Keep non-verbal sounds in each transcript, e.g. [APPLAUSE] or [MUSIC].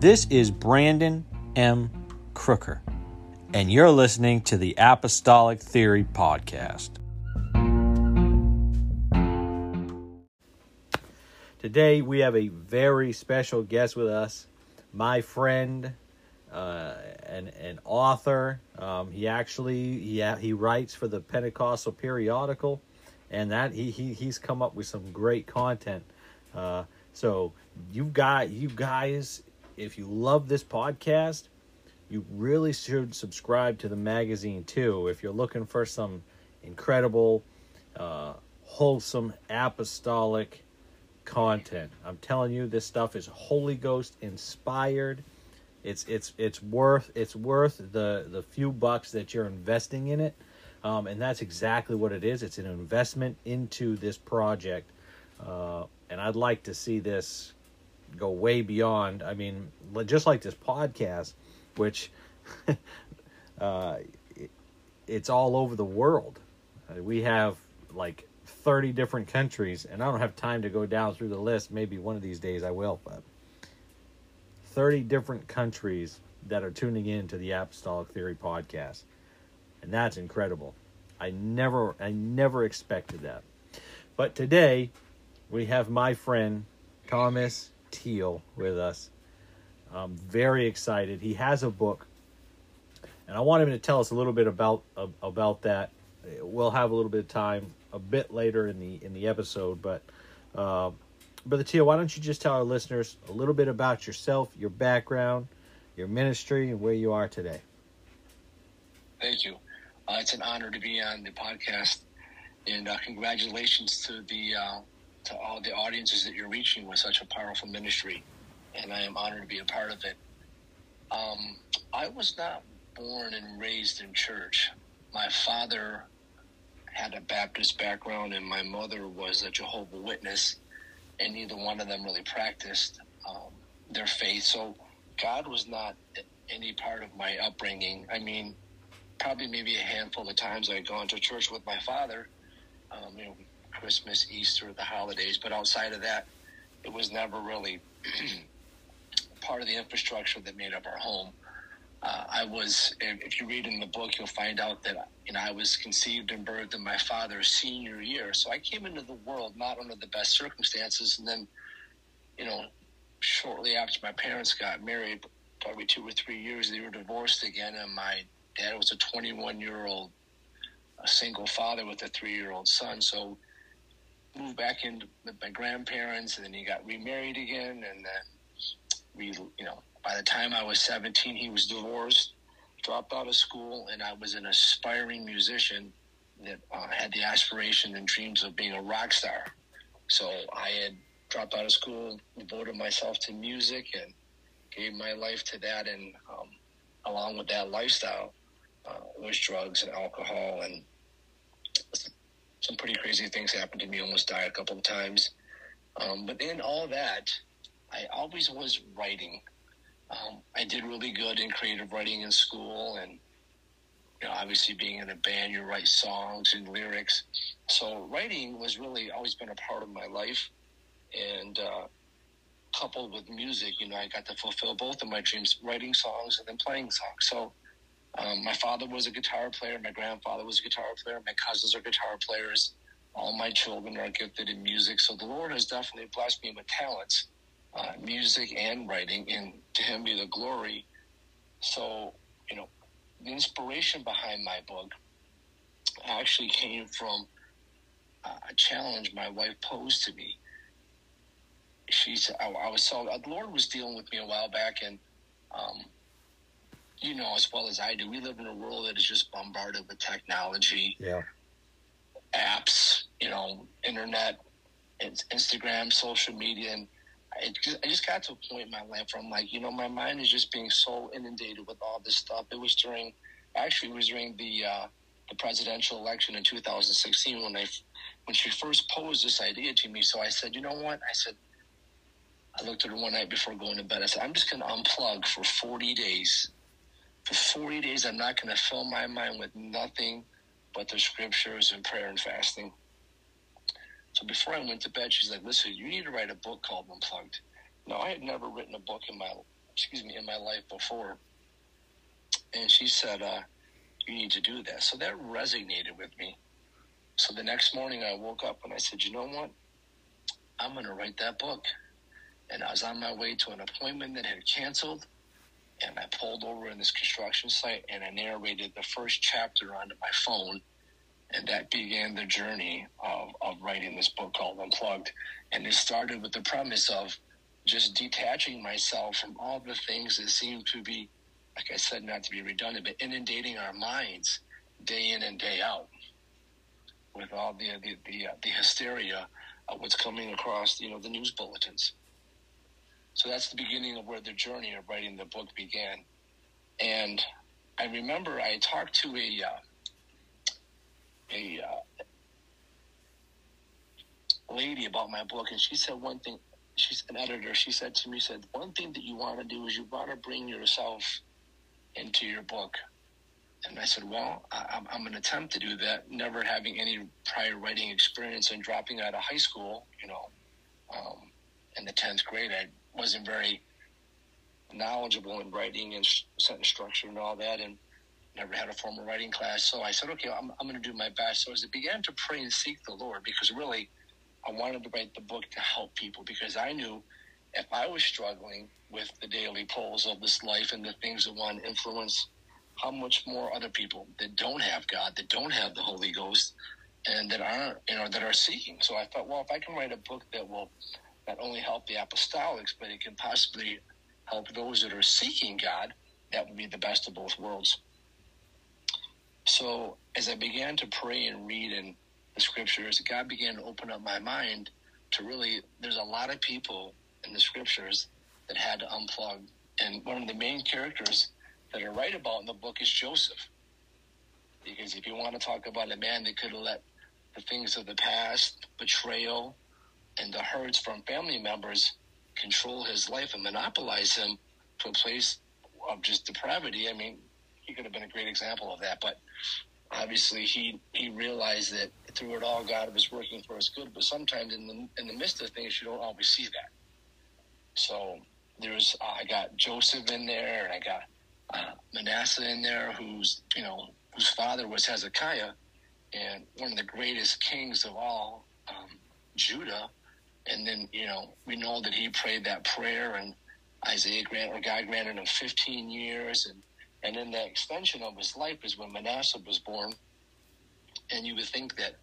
This is Brandon M. Crooker, and you're listening to the Apostolic Theory Podcast. Today, we have a very special guest with us, my friend, uh, an, an author. Um, he actually he, he writes for the Pentecostal periodical, and that he, he he's come up with some great content. Uh, so you've got you guys, if you love this podcast, you really should subscribe to the magazine too. If you're looking for some incredible, uh, wholesome, apostolic content, I'm telling you, this stuff is Holy Ghost inspired. It's it's it's worth it's worth the the few bucks that you're investing in it, um, and that's exactly what it is. It's an investment into this project, uh, and I'd like to see this go way beyond. I mean, just like this podcast, which [LAUGHS] uh, it, it's all over the world. Uh, we have like 30 different countries, and I don't have time to go down through the list. Maybe one of these days I will, but 30 different countries that are tuning in to the Apostolic Theory podcast. And that's incredible. I never I never expected that. But today we have my friend Thomas Teal with us. I'm very excited. He has a book, and I want him to tell us a little bit about about that. We'll have a little bit of time a bit later in the in the episode, but uh, Brother Teal, why don't you just tell our listeners a little bit about yourself, your background, your ministry, and where you are today? Thank you. Uh, it's an honor to be on the podcast, and uh, congratulations to the uh, to all the audiences that you're reaching with such a powerful ministry, and I am honored to be a part of it. Um, I was not born and raised in church. My father had a Baptist background, and my mother was a Jehovah Witness, and neither one of them really practiced um, their faith. So God was not any part of my upbringing. I mean, probably maybe a handful of times I'd gone to church with my father. Um, you know, Christmas, Easter, the holidays. But outside of that, it was never really [CLEARS THROAT] part of the infrastructure that made up our home. Uh, I was, if you read in the book, you'll find out that you know I was conceived and birthed in my father's senior year. So I came into the world not under the best circumstances, and then, you know, shortly after my parents got married, probably two or three years, they were divorced again, and my dad was a 21 year old, a single father with a three year old son. So moved back in with my grandparents, and then he got remarried again, and then we, you know, by the time I was 17, he was divorced, dropped out of school, and I was an aspiring musician that uh, had the aspiration and dreams of being a rock star. So I had dropped out of school, devoted myself to music, and gave my life to that. And um, along with that lifestyle uh, was drugs and alcohol and some pretty crazy things happened to me. Almost died a couple of times. Um, but in all that, I always was writing. Um, I did really good in creative writing in school, and you know, obviously being in a band, you write songs and lyrics. So writing was really always been a part of my life, and uh, coupled with music, you know, I got to fulfill both of my dreams: writing songs and then playing songs. So um, my father was a guitar player. My grandfather was a guitar player. My cousins are guitar players. All my children are gifted in music. So the Lord has definitely blessed me with talents, uh, music and writing, and to Him be the glory. So, you know, the inspiration behind my book actually came from uh, a challenge my wife posed to me. She said, I, I was so, the Lord was dealing with me a while back, and um, you know as well as I do, we live in a world that is just bombarded with technology, yeah, apps, you know, internet, Instagram, social media, and I just, I just got to a point in my life where I'm like, you know, my mind is just being so inundated with all this stuff. It was during, actually, it was during the uh, the presidential election in 2016 when I when she first posed this idea to me. So I said, you know what? I said, I looked at her one night before going to bed. I said, I'm just going to unplug for 40 days for 40 days, I'm not going to fill my mind with nothing but the scriptures and prayer and fasting. So before I went to bed, she's like, listen, you need to write a book called Unplugged. Now, I had never written a book in my excuse me, in my life before. And she said, uh, you need to do that. So that resonated with me. So the next morning I woke up and I said, you know what? I'm going to write that book. And I was on my way to an appointment that had canceled. And I pulled over in this construction site and I narrated the first chapter onto my phone. And that began the journey of, of writing this book called Unplugged. And it started with the premise of just detaching myself from all the things that seem to be, like I said, not to be redundant, but inundating our minds day in and day out with all the the the, uh, the hysteria of what's coming across, you know, the news bulletins. So that's the beginning of where the journey of writing the book began. And I remember I talked to a uh, a uh, lady about my book, and she said one thing she's an editor. She said to me, said one thing that you want to do is you want to bring yourself into your book. And I said, well, I, am going to attempt to do that. Never having any prior writing experience and dropping out of high school, you know, um, in the tenth grade, I wasn't very knowledgeable in writing and sentence structure and all that, and never had a formal writing class. So I said, okay, I'm, I'm going to do my best. So as I began to pray and seek the Lord, because really I wanted to write the book to help people because I knew if I was struggling with the daily pulls of this life and the things that want to influence, how much more other people that don't have God, that don't have the Holy Ghost, and that aren't, you know, that are seeking. So I thought, well, if I can write a book that will not only help the apostolics, but it can possibly help those that are seeking God, that would be the best of both worlds. So as I began to pray and read in the scriptures, God began to open up my mind to really, there's a lot of people in the scriptures that had to unplug. And one of the main characters that I write about in the book is Joseph. Because if you want to talk about a man that could have let the things of the past, betrayal, and the hurts from family members control his life and monopolize him to a place of just depravity, I mean, he could have been a great example of that. But obviously he he realized that through it all God was working for his good. But sometimes in the in the midst of things, you don't always see that. So there's uh, I got Joseph in there, and I got uh, Manasseh in there, who's you know whose father was Hezekiah, and one of the greatest kings of all, um, Judah. And then you know we know that he prayed that prayer, and Isaiah grant or God granted him 15 years, and and in the extension of his life is when Manasseh was born. And you would think that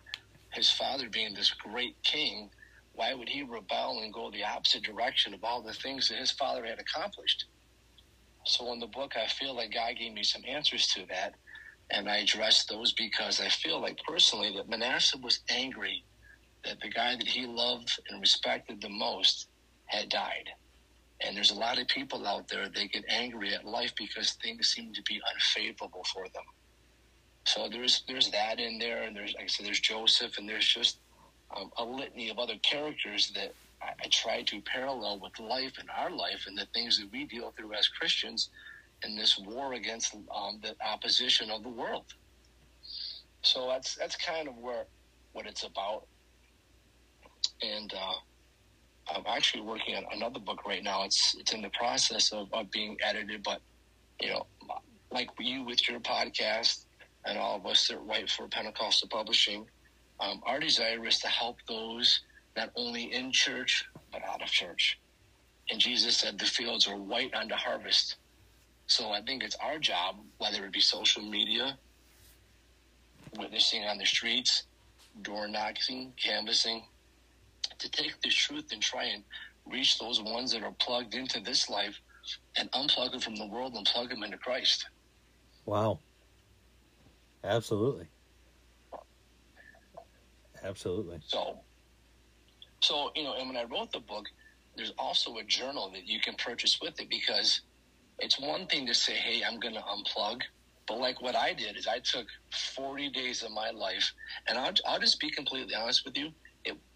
his father being this great king, why would he rebel and go the opposite direction of all the things that his father had accomplished? So in the book, I feel like God gave me some answers to that. And I addressed those because I feel like personally that Manasseh was angry that the guy that he loved and respected the most had died. And there's a lot of people out there they get angry at life because things seem to be unfavorable for them. So there's there's that in there, and there's like I said, there's Joseph, and there's just um, a litany of other characters that I, I try to parallel with life and our life and the things that we deal through as Christians in this war against um, the opposition of the world. So that's that's kind of where what it's about, and. Uh, I'm actually working on another book right now. It's it's in the process of, of being edited, but you know, like you with your podcast and all of us that write for Pentecostal Publishing, um, our desire is to help those not only in church but out of church. And Jesus said the fields are white unto harvest. So I think it's our job, whether it be social media, witnessing on the streets, door knocking, canvassing, to take this truth and try and reach those ones that are plugged into this life and unplug them from the world and plug them into Christ. Wow. Absolutely. Absolutely. So, so you know, and when I wrote the book, there's also a journal that you can purchase with it because it's one thing to say, "Hey, I'm going to unplug," but like what I did is I took 40 days of my life, and I'll, I'll just be completely honest with you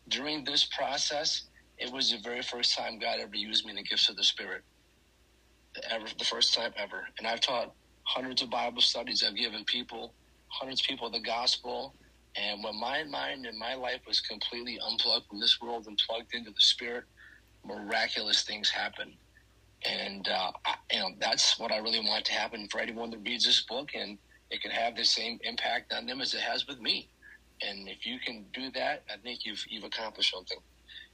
during this process, it was the very first time God ever used me in the gifts of the Spirit. Ever, the first time ever. And I've taught hundreds of Bible studies. I've given people, hundreds of people the gospel. And when my mind and my life was completely unplugged from this world and plugged into the Spirit, miraculous things happen. And uh, I, you know that's what I really want to happen for anyone that reads this book, and it can have the same impact on them as it has with me. And if you can do that, I think you've you've accomplished something,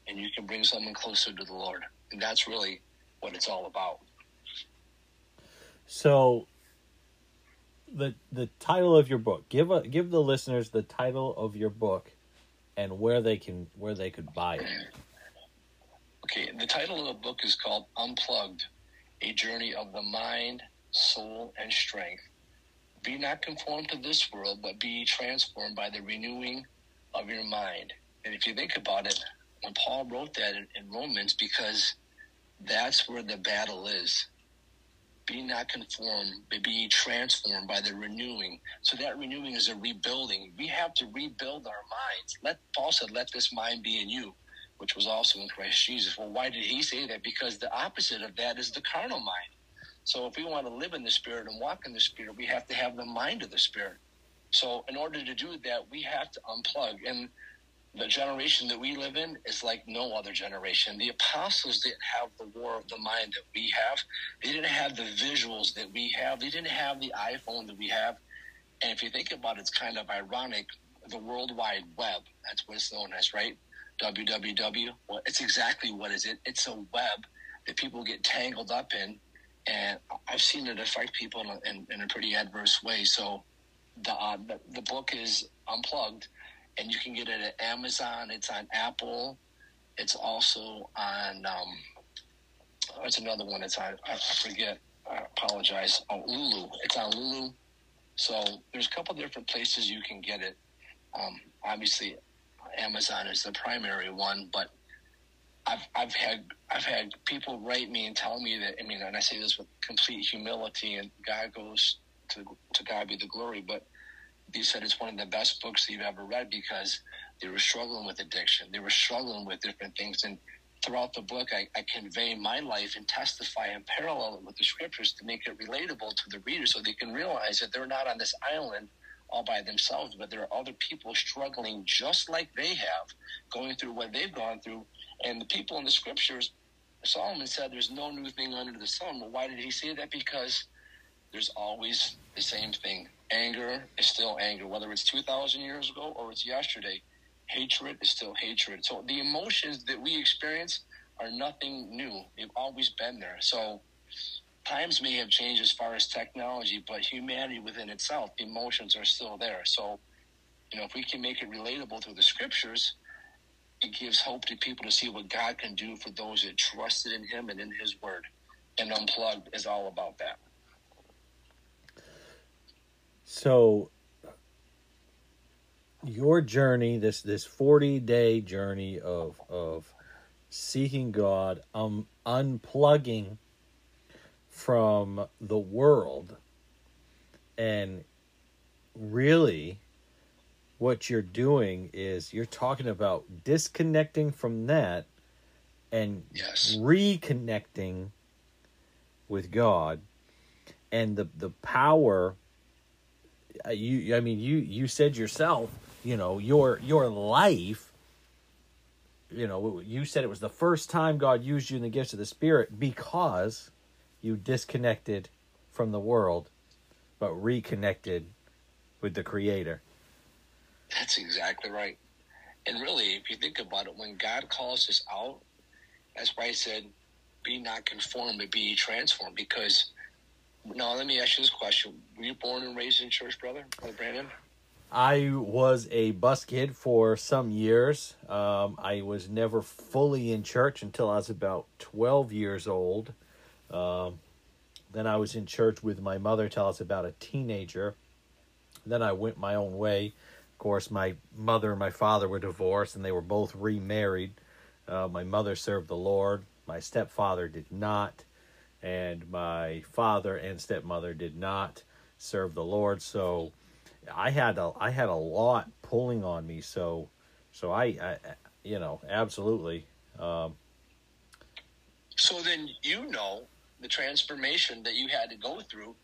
and you can bring someone closer to the Lord. And that's really what it's all about. So the the title of your book. Give a give the listeners the title of your book and where they can where they could buy it. Okay, the title of the book is called Unplugged: A Journey of the Mind, Soul, and Strength. Be not conformed to this world, but be transformed by the renewing of your mind. And if you think about it, when Paul wrote that in, in Romans, because that's where the battle is be not conformed, but be transformed by the renewing. So that renewing is a rebuilding. We have to rebuild our minds. Let Paul said, "Let this mind be in you," which was also in Christ Jesus. Well, why did he say that? Because the opposite of that is the carnal mind. So if we want to live in the Spirit and walk in the Spirit, we have to have the mind of the Spirit. So in order to do that, we have to unplug. And the generation that we live in is like no other generation. The apostles didn't have the war of the mind that we have. They didn't have the visuals that we have. They didn't have the iPhone that we have. And if you think about it, it's kind of ironic. The World Wide Web, that's what it's known as, right? www. Well, it's exactly what is it. It's a web that people get tangled up in. And I've seen it affect people in in, in a pretty adverse way. So the, uh, the, the book is unplugged and you can get it at Amazon. It's on Apple. It's also on. Um, it's another one. It's on. I forget. I apologize. Oh, Lulu. It's on Lulu. So there's a couple different places you can get it. Um, obviously, Amazon is the primary one, but I've I've had I've had people write me and tell me that I mean, and I say this with complete humility, and God goes to to God be the glory, but he said it's one of the best books you've ever read because they were struggling with addiction. They were struggling with different things. And throughout the book, I, I convey my life and testify and parallel it with the scriptures to make it relatable to the reader so they can realize that they're not on this island all by themselves, but there are other people struggling just like they have, going through what they've gone through. And the people in the scriptures, Solomon said there's no new thing under the sun. Well, why did he say that? Because there's always the same thing anger is still anger, whether it's 2,000 years ago or it's yesterday. Hatred is still hatred. So the emotions that we experience are nothing new. They've always been there. So times may have changed as far as technology, but humanity within itself, emotions are still there. So, you know, if we can make it relatable through the scriptures, it gives hope to people to see what God can do for those that trusted in Him and in His Word. And Unplugged is all about that. So your journey, this this forty day journey of of seeking God, um, unplugging from the world, and really, what you're doing is you're talking about disconnecting from that and yes. reconnecting with God, and the the power uh, you I mean you you said yourself, you know, your your life you know, you said it was the first time God used you in the gifts of the spirit because you disconnected from the world but reconnected with the creator. That's exactly right. And really, if you think about it, when God calls us out, that's why He said, be not conformed, but be transformed. Because now, let me ask you this question: Were you born and raised in church, brother, brother Brandon? I was a bus kid for some years. Um, I was never fully in church until I was about twelve years old. Um, then I was in church with my mother till I was about a teenager. Then I went my own way. Of course, my mother and my father were divorced, and they were both remarried. Uh, my mother served the Lord. My stepfather did not and my father and stepmother did not serve the Lord. So I had a I had a lot pulling on me. So so I, I you know absolutely. Um, so then you know the transformation that you had to go through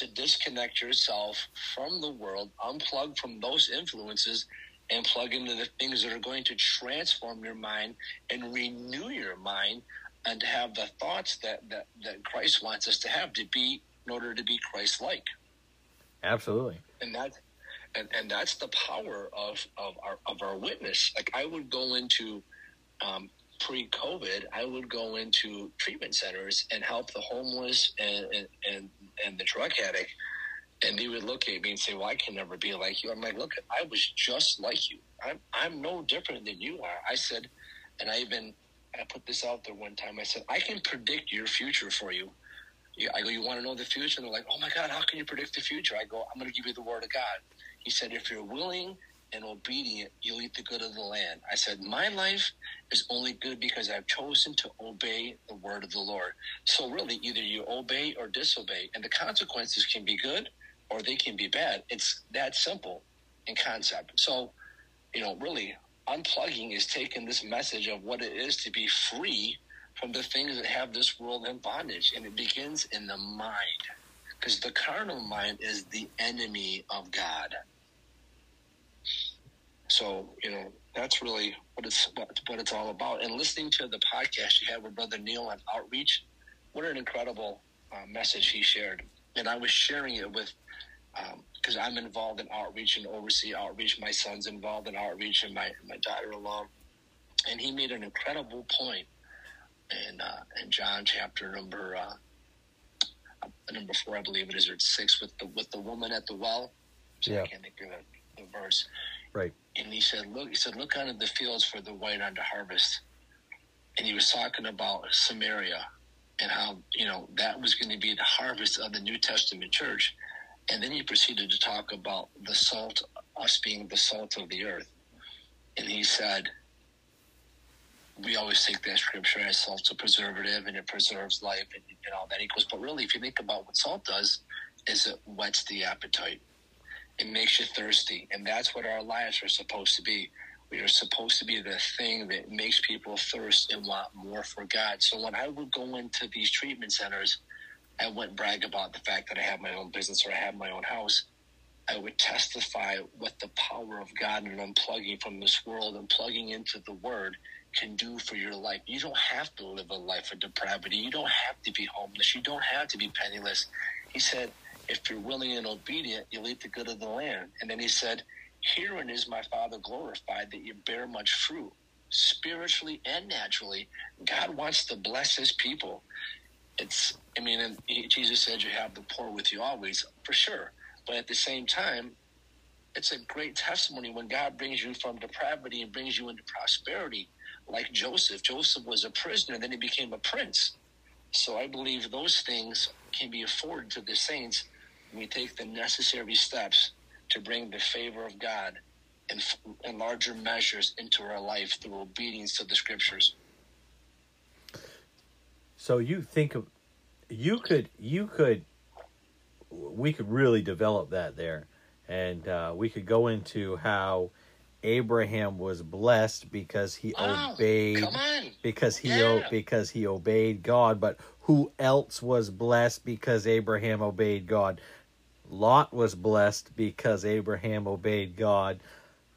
to disconnect yourself from the world, unplug from those influences, and plug into the things that are going to transform your mind and renew your mind and to have the thoughts that, that, that Christ wants us to have to be in order to be Christ like. Absolutely. And that and, and that's the power of, of our of our witness. Like I would go into um, pre COVID, I would go into treatment centers and help the homeless and, and, and, and the drug addict and they would look at me and say, "Well, I can never be like you." I'm like, "Look, I was just like you. I'm I'm no different than you are." I said, and I even I put this out there one time. I said, "I can predict your future for you." I go, "You want to know the future?" And they're like, "Oh my God, how can you predict the future?" I go, "I'm going to give you the word of God." He said, "If you're willing and obedient, you'll eat the good of the land." I said, "My life is only good because I've chosen to obey the word of the Lord." So really, either you obey or disobey, and the consequences can be good or they can be bad. It's that simple in concept. So, you know, really, unplugging is taking this message of what it is to be free from the things that have this world in bondage. And it begins in the mind, because the carnal mind is the enemy of God. So, you know, that's really what it's what, what it's all about. And listening to the podcast you had with Brother Neil on outreach, what an incredible uh, message he shared. And I was sharing it with because um, I'm involved in outreach and oversee outreach. My son's involved in outreach, and my my daughter-in-law. And he made an incredible point in uh, in John chapter number uh, number four, I believe it is, or six, with the with the woman at the well. So yeah. I can't think of the, the verse. Right. And he said, "Look," he said, "Look under the fields for the white unto harvest." And he was talking about Samaria and how you know that was going to be the harvest of the New Testament church and then he proceeded to talk about the salt, us being the salt of the earth. And he said, we always take that scripture as salt's a preservative and it preserves life and, and all that He goes, But really, if you think about what salt does, is it whets the appetite. It makes you thirsty. And that's what our lives are supposed to be. We are supposed to be the thing that makes people thirst and want more for God. So when I would go into these treatment centers, I wouldn't brag about the fact that I have my own business or I have my own house. I would testify what the power of God and unplugging from this world and plugging into the Word can do for your life. You don't have to live a life of depravity. You don't have to be homeless. You don't have to be penniless. He said, if you're willing and obedient, you'll eat the good of the land. And then he said, Herein is my Father glorified that you bear much fruit, spiritually and naturally. God wants to bless his people it's I mean, and he, Jesus said you have the poor with you always, for sure. But at the same time, it's a great testimony when God brings you from depravity and brings you into prosperity. Like Joseph, Joseph was a prisoner, then he became a prince. So I believe those things can be afforded to the saints we take the necessary steps to bring the favor of God in, in larger measures into our life through obedience to the scriptures. So you think of you could you could we could really develop that there, and uh, we could go into how Abraham was blessed because he obeyed because he yeah. because he obeyed God. But who else was blessed because Abraham obeyed God? Lot was blessed because Abraham obeyed God.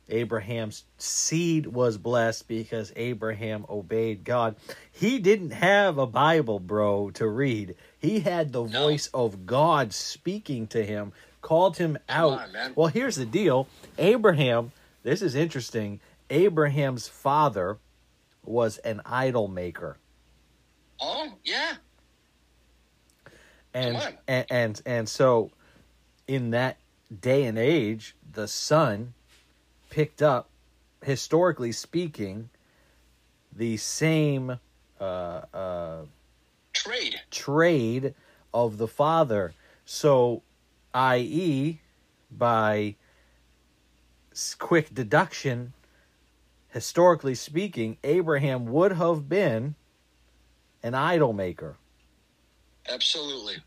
Abraham's seed was blessed because Abraham obeyed God. He didn't have a Bible, bro, to read. He had the no. voice of God speaking to him, called him out. On, well, here's the deal Abraham, this is interesting. Abraham's father was an idol maker. Oh, yeah. And, and and and so in that day and age, the son picked up, historically speaking, the same uh, uh, trade trade of the father. So, i.e., by quick deduction, historically speaking, Abraham would have been an idol maker. Absolutely.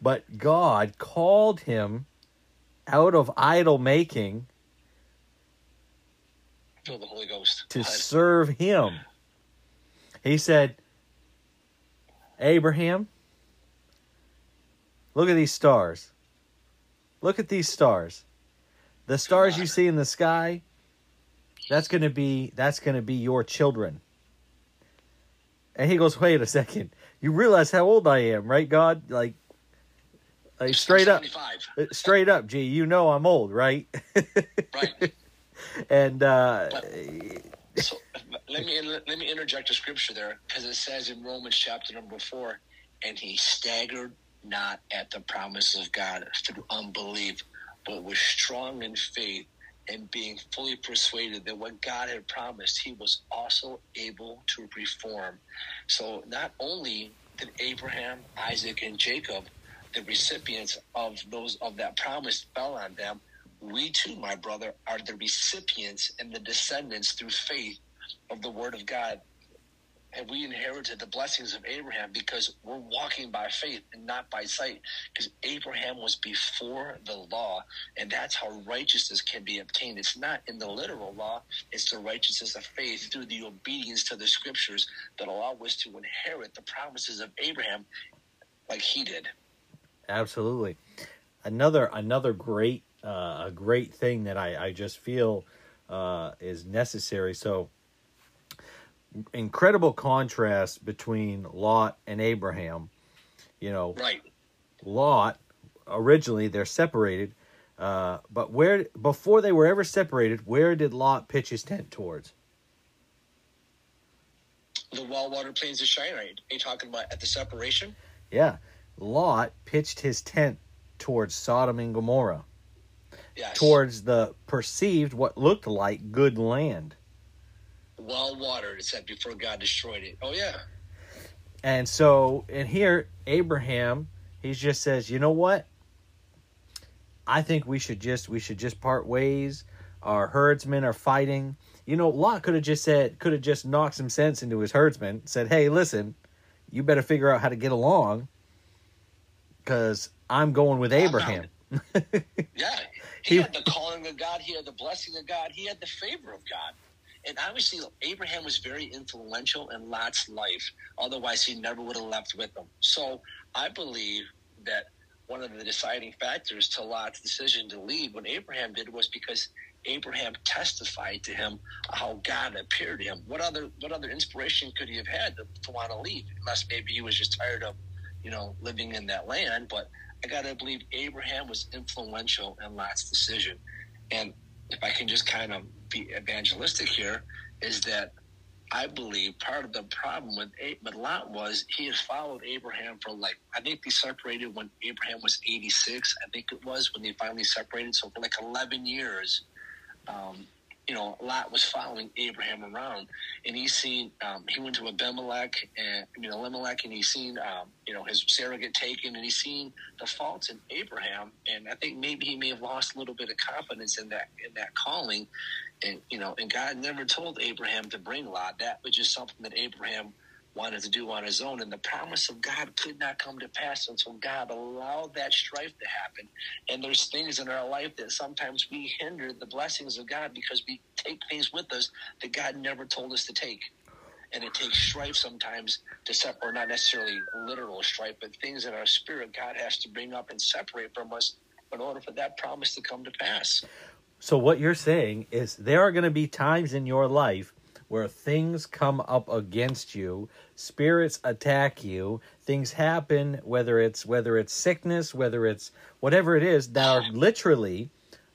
But God called him out of idol making Feel the Holy Ghost. To serve him. He said, Abraham, look at these stars. Look at these stars. The stars you see in the sky, that's going to be that's going to be your children. And he goes, "Wait a second. You realize how old I am, right, God? Like, like straight up, 75. uh, straight up, G. You know I'm old, right?" Right. [LAUGHS] and uh, So let me let me interject a scripture there because it says in Romans chapter number four, and he staggered not at the promises of God through unbelief, but was strong in faith and being fully persuaded that what God had promised, he was also able to perform. So not only did Abraham, Isaac, and Jacob, the recipients of those of that promise, fell on them. We too, my brother, are the recipients and the descendants through faith of the word of God. And we inherited the blessings of Abraham because we're walking by faith and not by sight. Because Abraham was before the law, and that's how righteousness can be obtained. It's not in the literal law, it's the righteousness of faith through the obedience to the scriptures that allow us to inherit the promises of Abraham like he did. Absolutely. Another another great uh, a great thing that I, I just feel uh, is necessary. So incredible contrast between Lot and Abraham. You know, Right. Lot originally they're separated, uh, but where before they were ever separated, where did Lot pitch his tent towards? The well water plains of Shinar. Are you talking about at the separation? Yeah, Lot pitched his tent towards Sodom and Gomorrah, Yes. towards the perceived what looked like good land. well watered, it said before God destroyed it. Oh yeah. And so, and here, Abraham, he just says, you know what? I think we should just we should just part ways. Our herdsmen are fighting. You know, Lot could have just said, could have just knocked some sense into his herdsmen. Said, hey, listen, you better figure out how to get along, because I'm going with Abraham. [LAUGHS] Yeah. He, He- had the calling of God, he had the blessing of God, he had the favor of God. And obviously Abraham was very influential in Lot's life. Otherwise he never would have left with him. So I believe that one of the deciding factors to Lot's decision to leave when Abraham did was because Abraham testified to him how God appeared to him. What other what other inspiration could he have had to, to want to leave? Unless maybe he was just tired of, you know, living in that land. But I gotta believe Abraham was influential in Lot's decision. And if I can just kind of be evangelistic here, is that I believe part of the problem with with Lot was he had followed Abraham for like I think they separated when Abraham was 86. I think it was when they finally separated. So for like 11 years, um, you know, Lot was following Abraham around, and he seen um, he went to Abimelech and you know Elimelech, and he seen um, you know his Sarah get taken, and he seen the faults in Abraham, and I think maybe he may have lost a little bit of confidence in that in that calling, and you know, and God never told Abraham to bring Lot. That was just something that Abraham wanted to do on his own, and the promise of God could not come to pass until God allowed that strife to happen. And there's things in our life that sometimes we hinder the blessings of God because we take things with us that God never told us to take. And it takes strife sometimes to separate, or not necessarily literal strife, but things in our spirit God has to bring up and separate from us in order for that promise to come to pass. So what you're saying is there are going to be times in your life where things come up against you, spirits attack you, things happen whether it's whether it's sickness, whether it's whatever it is that are literally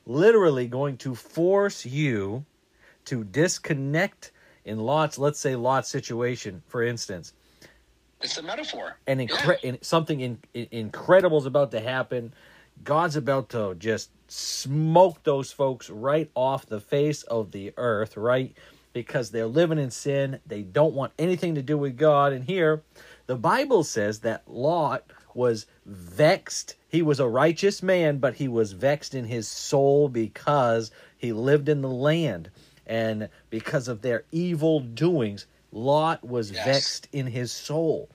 literally going to force you to disconnect in Lot's let's say Lot's situation for instance It's a metaphor. and Yeah. incre- in, something in, in, incredible is about to happen. God's about to just smoke those folks right off the face of the earth, right? Because they're living in sin. They don't want anything to do with God. And here, the Bible says that Lot was vexed. He was a righteous man, but he was vexed in his soul because he lived in the land. And because of their evil doings, Lot was Yes. vexed in his soul.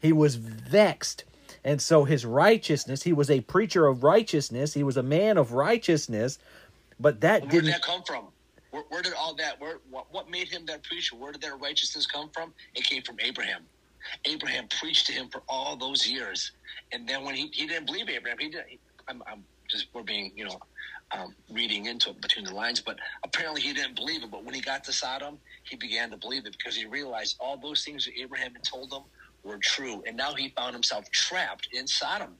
He was vexed. And so his righteousness, he was a preacher of righteousness, he was a man of righteousness, but that Where did didn't that come from? Where, where did all that? Where what, what made him that preacher? Where did that righteousness come from? It came from Abraham. Abraham preached to him for all those years, and then when he, he didn't believe Abraham, he didn't. I'm, I'm just we're being you know um, reading into it between the lines. But apparently he didn't believe it. But when he got to Sodom, he began to believe it because he realized all those things that Abraham had told him were true. And now he found himself trapped in Sodom.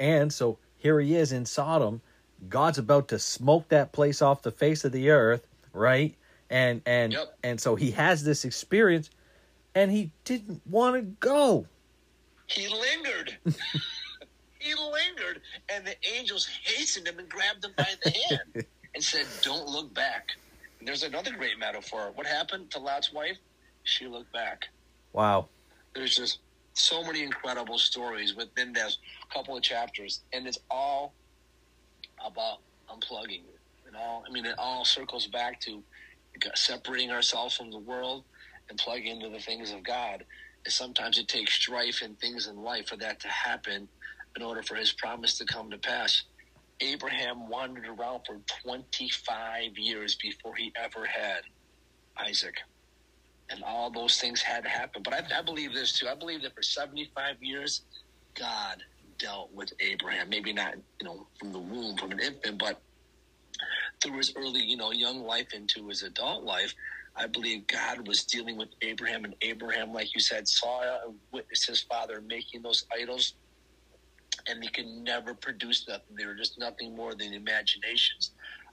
And so here he is in Sodom. God's about to smoke that place off the face of the earth, right? And and Yep. and so he has this experience and he didn't want to go. He lingered. [LAUGHS] he lingered, and the angels hastened him and grabbed him by the hand [LAUGHS] and said, Don't look back. And there's another great metaphor. What happened to Lot's wife? She looked back. Wow. There's just so many incredible stories within those couple of chapters, and it's all about unplugging. It all, I mean, it all circles back to separating ourselves from the world and plugging into the things of God. And sometimes it takes strife and things in life for that to happen in order for His promise to come to pass. Abraham wandered around for 25 years before he ever had Isaac and all those things had to happen. But I, I believe this too. I believe that for 75 years, God dealt with Abraham. Maybe not, you know, from the womb, from an infant, but through his early, you know, young life into his adult life. I believe God was dealing with Abraham, and Abraham, like you said, saw and witnessed his father making those idols, and he could never produce nothing. They were just nothing more than imaginations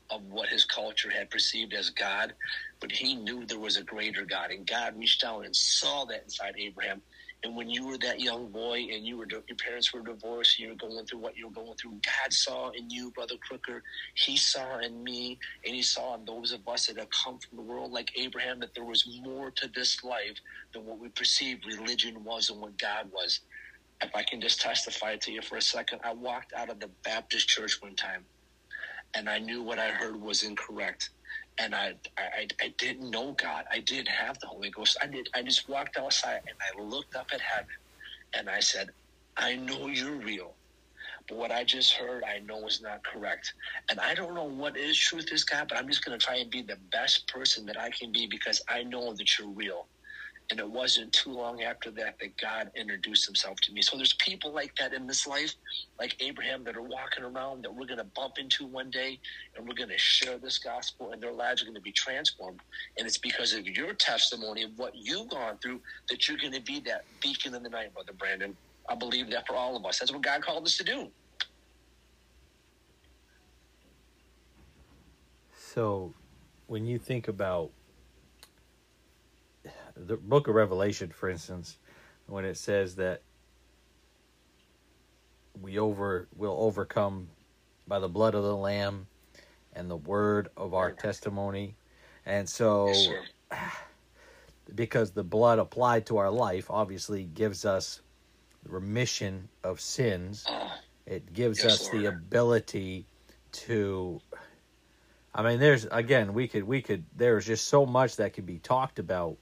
of what his culture had perceived as God, but he knew there was a greater God, and God reached down and saw that inside Abraham. And when you were that young boy, and you were your parents were divorced, you were going through what you were going through, God saw in you, brother Crooker. He saw in me, and He saw in those of us that have come from the world, like Abraham, that there was more to this life than what we perceived religion was and what God was. If I can just testify to you for a second, I walked out of the Baptist church one time and I knew what I heard was incorrect. And I, I, I didn't know God. I didn't have the Holy Ghost. I did. I just walked outside and I looked up at heaven, and I said, "I know you're real, but what I just heard, I know is not correct. And I don't know what is truth is, God, but I'm just going to try and be the best person that I can be because I know that you're real." And it wasn't too long after that that God introduced himself to me. So there's people like that in this life, like Abraham, that are walking around that we're going to bump into one day and we're going to share this gospel and their lives are going to be transformed. And it's because of your testimony of what you've gone through that you're going to be that beacon in the night, Brother Brandon. I believe that for all of us. That's what God called us to do. So when you think about the book of Revelation, for instance, when it says that we over will overcome by the blood of the lamb and the word of our testimony. And so [SIGHS] because the blood applied to our life obviously gives us remission of sins. Oh, It gives Yes, us the ability to I mean there's again we could we could there's just so much that could be talked about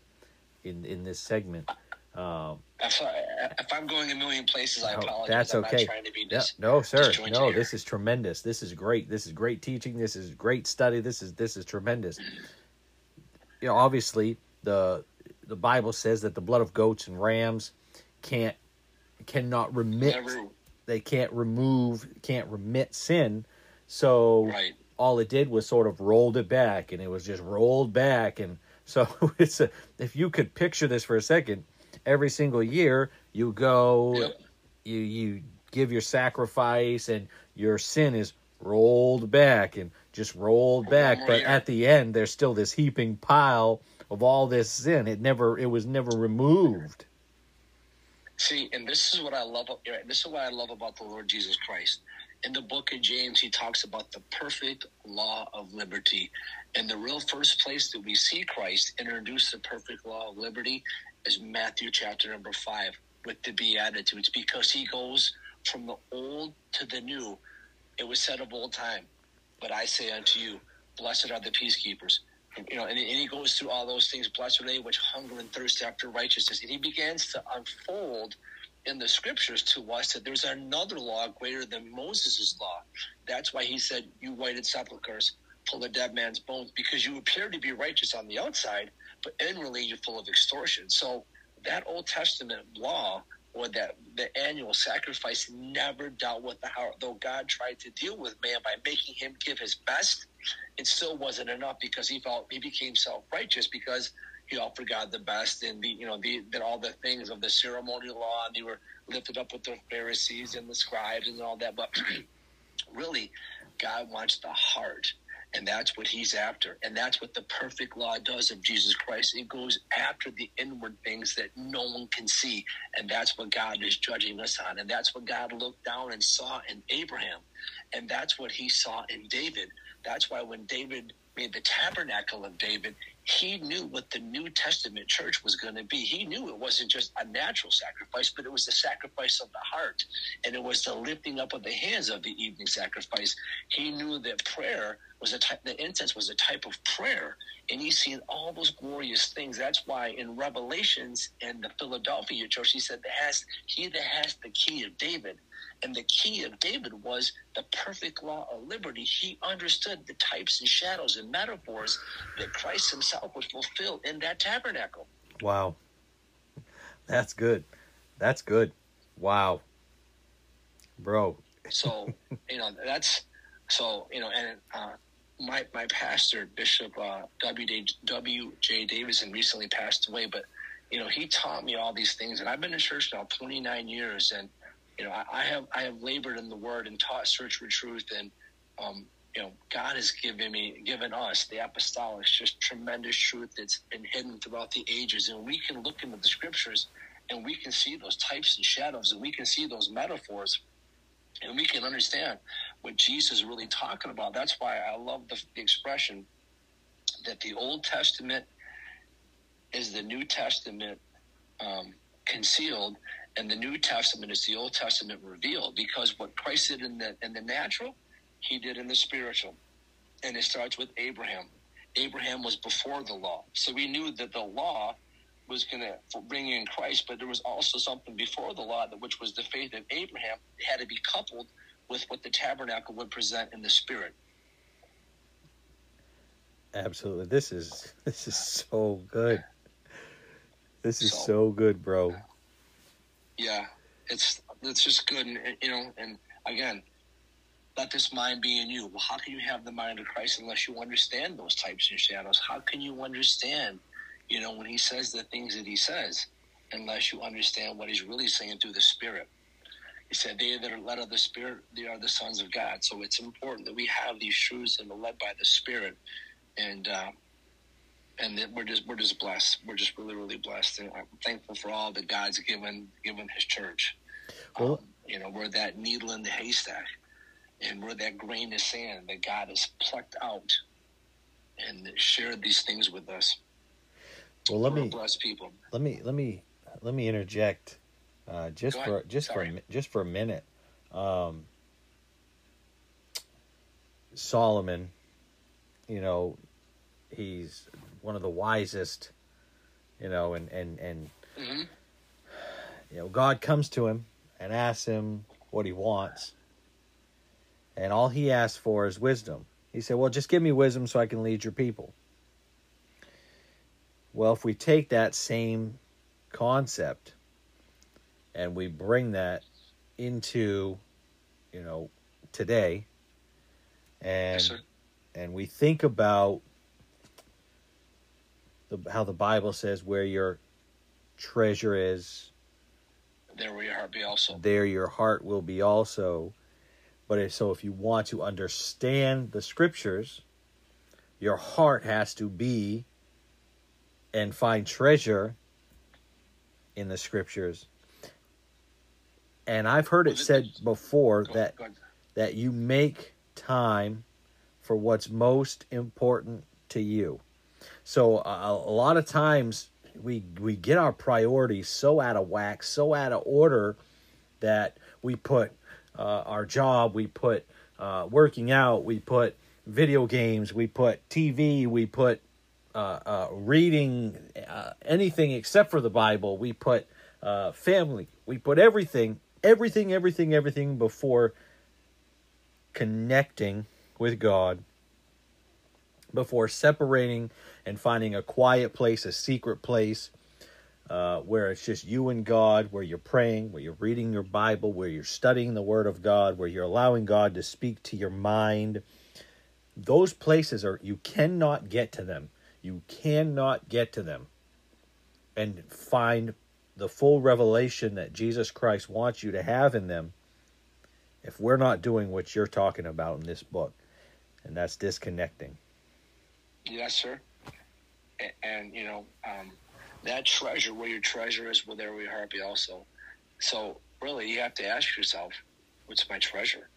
in in this segment. Um if, I, if I'm going a million places, I no, apologize. that's I'm okay. not trying to be dis- no, sir. disjointed No, here. this is tremendous. This is great. This is great teaching. This is great study. This is this is tremendous. You know, obviously the the Bible says that the blood of goats and rams can't cannot remit Never, they can't remove can't remit sin. So right. all it did was sort of rolled it back and it was just rolled back and so [LAUGHS] it's a if you could picture this for a second every single year you go Yep. you you give your sacrifice and your sin is rolled back and just rolled back but at the end there's still this heaping pile of all this sin it never it was never removed See, and this is what I love. This is what I love about the Lord Jesus Christ. In the book of James, he talks about the perfect law of liberty. And the real first place that we see Christ introduce the perfect law of liberty is Matthew chapter number five with the Beatitudes, because he goes from the old to the new. It was said of old time, but I say unto you, blessed are the peacekeepers. You know, and, and he goes through all those things. Blessed are they which hunger and thirst after righteousness. And he begins to unfold in the scriptures to us that there's another law greater than Moses' law. That's why he said, You whited sepulchres, full of dead man's bones, because you appear to be righteous on the outside, but inwardly you're full of extortion. So that Old Testament law or that the annual sacrifice never dealt with the heart. Though God tried to deal with man by making him give his best, it still wasn't enough because he felt he became self righteous because he offered God the best and the you know the, the all the things of the ceremonial law and they were lifted up with the Pharisees and the scribes and all that. But [CLEARS THROAT] really, God wants the heart. And that's what he's after. And that's what the perfect law does of Jesus Christ. It goes after the inward things that no one can see. And that's what God is judging us on. And that's what God looked down and saw in Abraham. And that's what he saw in David. That's why when David made the tabernacle of David, he knew what the New Testament church was going to be. He knew it wasn't just a natural sacrifice, but it was the sacrifice of the heart. And it was the lifting up of the hands of the evening sacrifice. He knew that prayer was a type, the incense was a type of prayer. And he's seen all those glorious things. That's why in Revelations in the Philadelphia church, he said, that has, he that has the key of David and the key of David was the perfect law of liberty. He understood the types and shadows and metaphors that Christ himself would fulfill in that tabernacle. Wow. That's good. That's good. Wow. Bro. so, you know, that's so, you know, and uh, my, my pastor, Bishop uh, W. W. J. Davison, recently passed away, but, you know, he taught me all these things. And I've been in church now 29 years. And, you know, I, I, have I have labored in the Word and taught search for truth, and um, you know, God has given me, given us, the apostolics, just tremendous truth that's been hidden throughout the ages, and we can look into the Scriptures, and we can see those types and shadows, and we can see those metaphors, and we can understand what Jesus is really talking about. That's why I love the, the expression that the Old Testament is the New Testament um, concealed and the New Testament is the Old Testament revealed because what Christ did in the in the natural, he did in the spiritual. And it starts with Abraham. Abraham was before the law. So we knew that the law was going to bring in Christ, but there was also something before the law, that, which was the faith of Abraham. It had to be coupled with what the tabernacle would present in the spirit. Absolutely. This is [LAUGHS] this is so good. This is so, so good, bro yeah, it's it's just good, and, you know, and again, let this mind be in you. Well, how can you have the mind of Christ unless you understand those types and shadows? How can you understand, you know, when He says the things that He says, unless you understand what He's really saying through the Spirit? He said, "They that are led of the Spirit, they are the sons of God." So it's important that we have these truths and are led by the Spirit, and uh, and we're just we're just blessed. We're just really really blessed, and I'm thankful for all that God's given given His church. Well, um, you know, we're that needle in the haystack, and we're that grain of sand that God has plucked out and shared these things with us. Well, let we're me bless people. Let me let me let me interject, uh, just for just Sorry. for just for a minute. Um, Solomon, you know, he's one of the wisest, you know, and and and mm-hmm. you know, God comes to him and asks him what he wants, and all he asks for is wisdom. He said, "Well, just give me wisdom so I can lead your people." Well, if we take that same concept and we bring that into, you know, today, and yes, and we think about the, how the Bible says where your treasure is, there will your heart be also. There your heart will be also. But if, so if you want to understand the scriptures, your heart has to be and find treasure in the scriptures. And I've heard it said before that that you make time for what's most important to you. So uh, a lot of times we we get our priorities so out of whack, so out of order that we put uh, our job, we put uh, working out, we put video games, we put TV, we put uh, uh, reading uh, anything except for the Bible, we put family, we put everything, everything, everything, everything before connecting with God, before separating and finding a quiet place, a secret place, uh, where it's just you and God, where you're praying, where you're reading your Bible, where you're studying the Word of God, where you're allowing God to speak to your mind. Those places are, you cannot get to them. You cannot get to them and find the full revelation that Jesus Christ wants you to have in them if we're not doing what you're talking about in this book, and that's disconnecting. Yes, sir. And, and you know, um, that treasure, where your treasure is, well, there will your heart be also. So, really, you have to ask yourself, what's my treasure?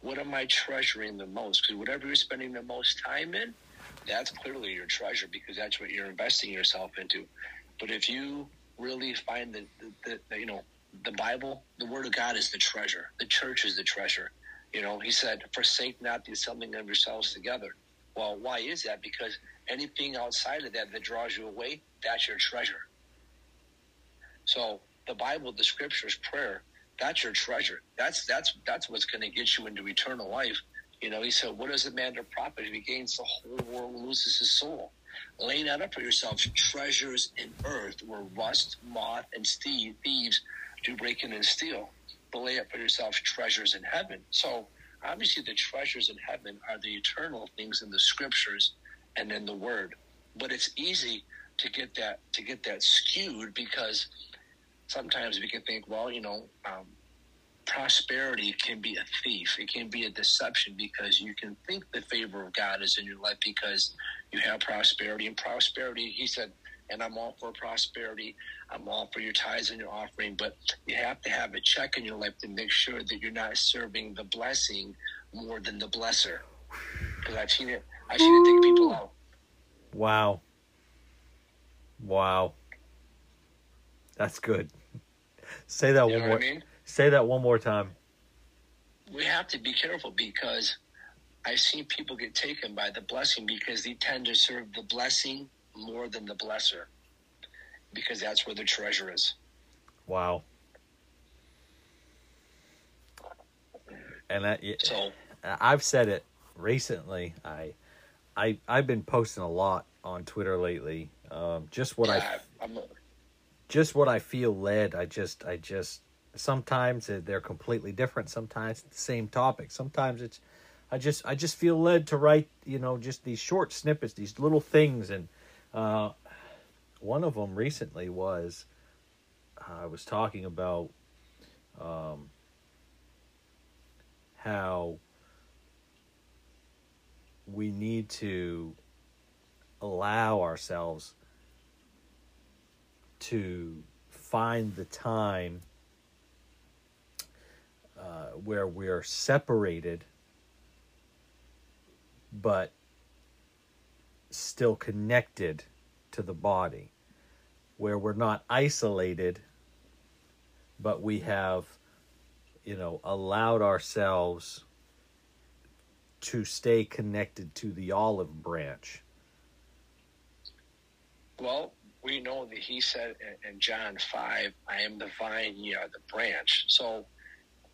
What am I treasuring the most? Because whatever you're spending the most time in, that's clearly your treasure because that's what you're investing yourself into. But if you really find that, the, the, you know, the Bible, the Word of God is the treasure. The church is the treasure. You know, he said, forsake not the assembling of yourselves together. Well, why is that? Because anything outside of that that draws you away, that's your treasure. So the Bible, the scriptures, prayer, that's your treasure. That's that's that's what's going to get you into eternal life. You know, he said, "What does a man to profit if he gains the whole world and loses his soul?" Lay not up for yourselves treasures in earth, where rust, moth, and thieves do break in and steal, but lay up for yourselves treasures in heaven. So obviously, the treasures in heaven are the eternal things in the scriptures and in the Word. But it's easy to get that to get that skewed because sometimes we can think, well, you know, um, prosperity can be a thief. It can be a deception because you can think the favor of God is in your life because you have prosperity. And prosperity, he said, and I'm all for prosperity. I'm all for your tithes and your offering, but you have to have a check in your life to make sure that you're not serving the blessing more than the blesser. Because I've seen it. I've seen it take people out. Wow. Wow. That's good. Say that You one more. I mean? Say that one more time. we have to be careful because I've seen people get taken by the blessing because they tend to serve the blessing more than the blesser because that's where the treasure is. Wow. And that So, I've said it recently. I, I, I've been posting a lot on Twitter lately. Um, just what I, yeah, I'm, just what I feel led. I just, I just. Sometimes they're completely different. Sometimes it's the same topic. Sometimes it's, I just, I just feel led to write. You know, just these short snippets, these little things, and uh, one of them recently was, I was talking about, um, how we need to allow ourselves to find the time uh, where we're separated but still connected to the body where we're not isolated but we have you know allowed ourselves to stay connected to the olive branch well, we know that he said in, John 5, I am the vine, ye are the branch. So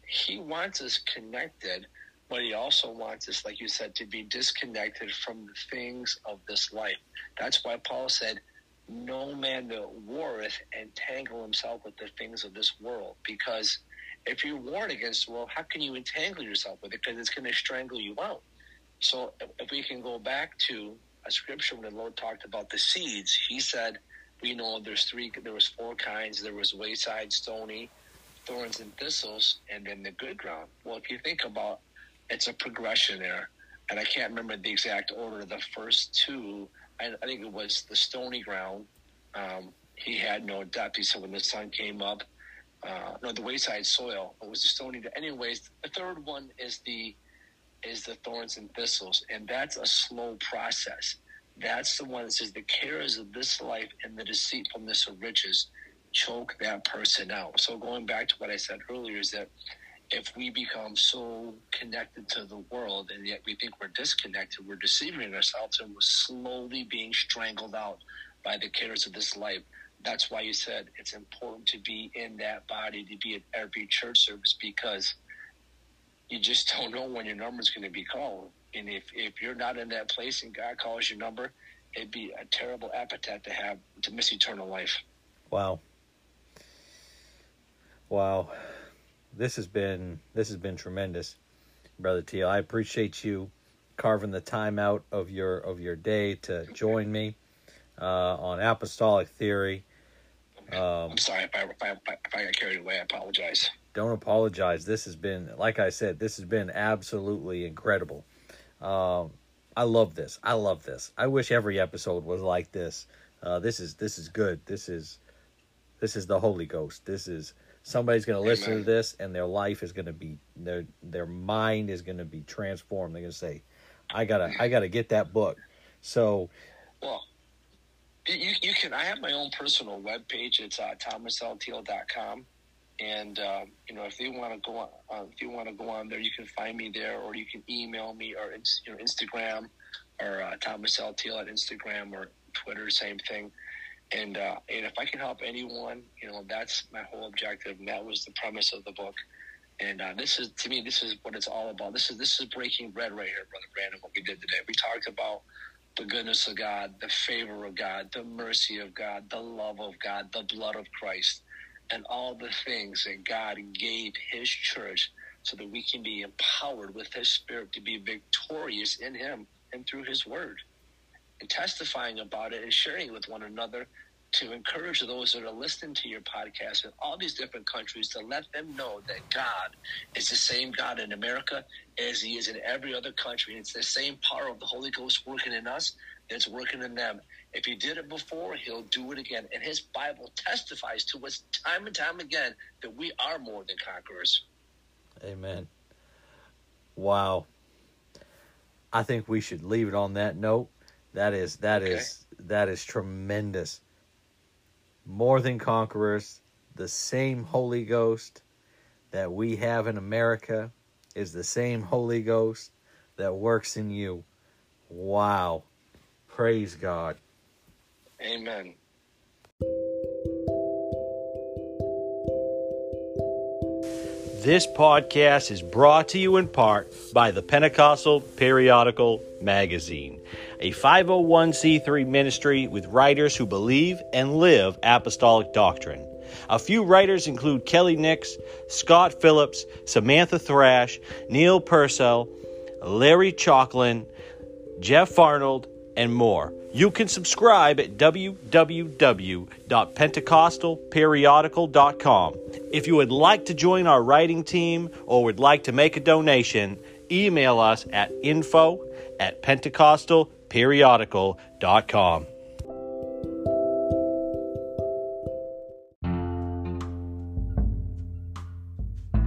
he wants us connected, but he also wants us, like you said, to be disconnected from the things of this life. That's why Paul said, No man that warreth entangle himself with the things of this world. Because if you warn against the world, how can you entangle yourself with it? Because it's going to strangle you out. So if- if we can go back to a scripture when the Lord talked about the seeds, he said, we know there's three, there was four kinds. There was wayside, stony, thorns and thistles, and then the good ground. Well, if you think about, it's a progression there, and I can't remember the exact order. The first two, I, I think it was the stony ground. Um, he had no depth. Said when the sun came up, uh, no, the wayside soil. It was the stony. Anyways, the third one is the is the thorns and thistles, and that's a slow process. That's the one that says the cares of this life and the deceitfulness of riches choke that person out. So going back to what I said earlier is that if we become so connected to the world and yet we think we're disconnected, we're deceiving ourselves and we're slowly being strangled out by the cares of this life. That's why you said it's important to be in that body, to be at every church service because you just [LAUGHS] don't know when your number is going to be called. And if, if you're not in that place and God calls your number, it'd be a terrible epithet to have to miss eternal life. Wow. Wow. This has been this has been tremendous, brother Teal. I appreciate you carving the time out of your of your day to join me uh, on apostolic theory. Um, I'm sorry if I, if I, if I got carried away. I apologize. Don't apologize. This has been, like I said, this has been absolutely incredible. Um, I love this. I love this. I wish every episode was like this. Uh, this is this is good. This is this is the Holy Ghost. This is somebody's going to listen to this and their life is going to be their their mind is going to be transformed. They're going to say, "I gotta I gotta get that book." So, well, you you can. I have my own personal web page. It's uh, thomaslteal.com. And uh, you know, if you want to go on, uh, if you want to go on there, you can find me there, or you can email me, or you know, Instagram, or uh, Thomas L. Teal at Instagram or Twitter, same thing. And uh, and if I can help anyone, you know, that's my whole objective, and that was the premise of the book. And uh, this is to me, this is what it's all about. This is this is breaking bread right here, brother Brandon. What we did today, we talked about the goodness of God, the favor of God, the mercy of God, the love of God, the blood of Christ and all the things that God gave His church so that we can be empowered with His Spirit to be victorious in Him and through His Word. And testifying about it and sharing it with one another to encourage those that are listening to your podcast in all these different countries to let them know that God is the same God in America as He is in every other country. It's the same power of the Holy Ghost working in us that's working in them. If he did it before, he'll do it again. And his Bible testifies to us time and time again that we are more than conquerors. Amen. Wow. I think we should leave it on that note. That is that okay. is that is tremendous. More than conquerors, the same Holy Ghost that we have in America is the same Holy Ghost that works in you. Wow. Praise God. Amen. This podcast is brought to you in part by the Pentecostal Periodical Magazine, a 501c3 ministry with writers who believe and live apostolic doctrine. A few writers include Kelly Nix, Scott Phillips, Samantha Thrash, Neil Purcell, Larry Chalklin, Jeff Arnold, and more. You can subscribe at www.pentecostalperiodical.com. If you would like to join our writing team or would like to make a donation, email us at info at pentecostalperiodical.com.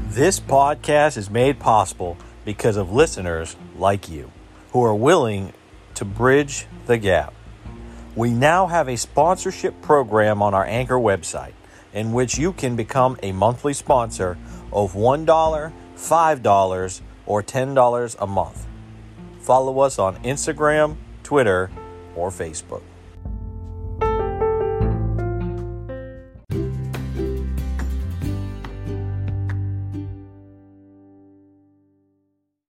This podcast is made possible because of listeners like you who are willing to bridge the gap. We now have a sponsorship program on our Anchor website in which you can become a monthly sponsor of $1, $5, or $10 a month. Follow us on Instagram, Twitter, or Facebook.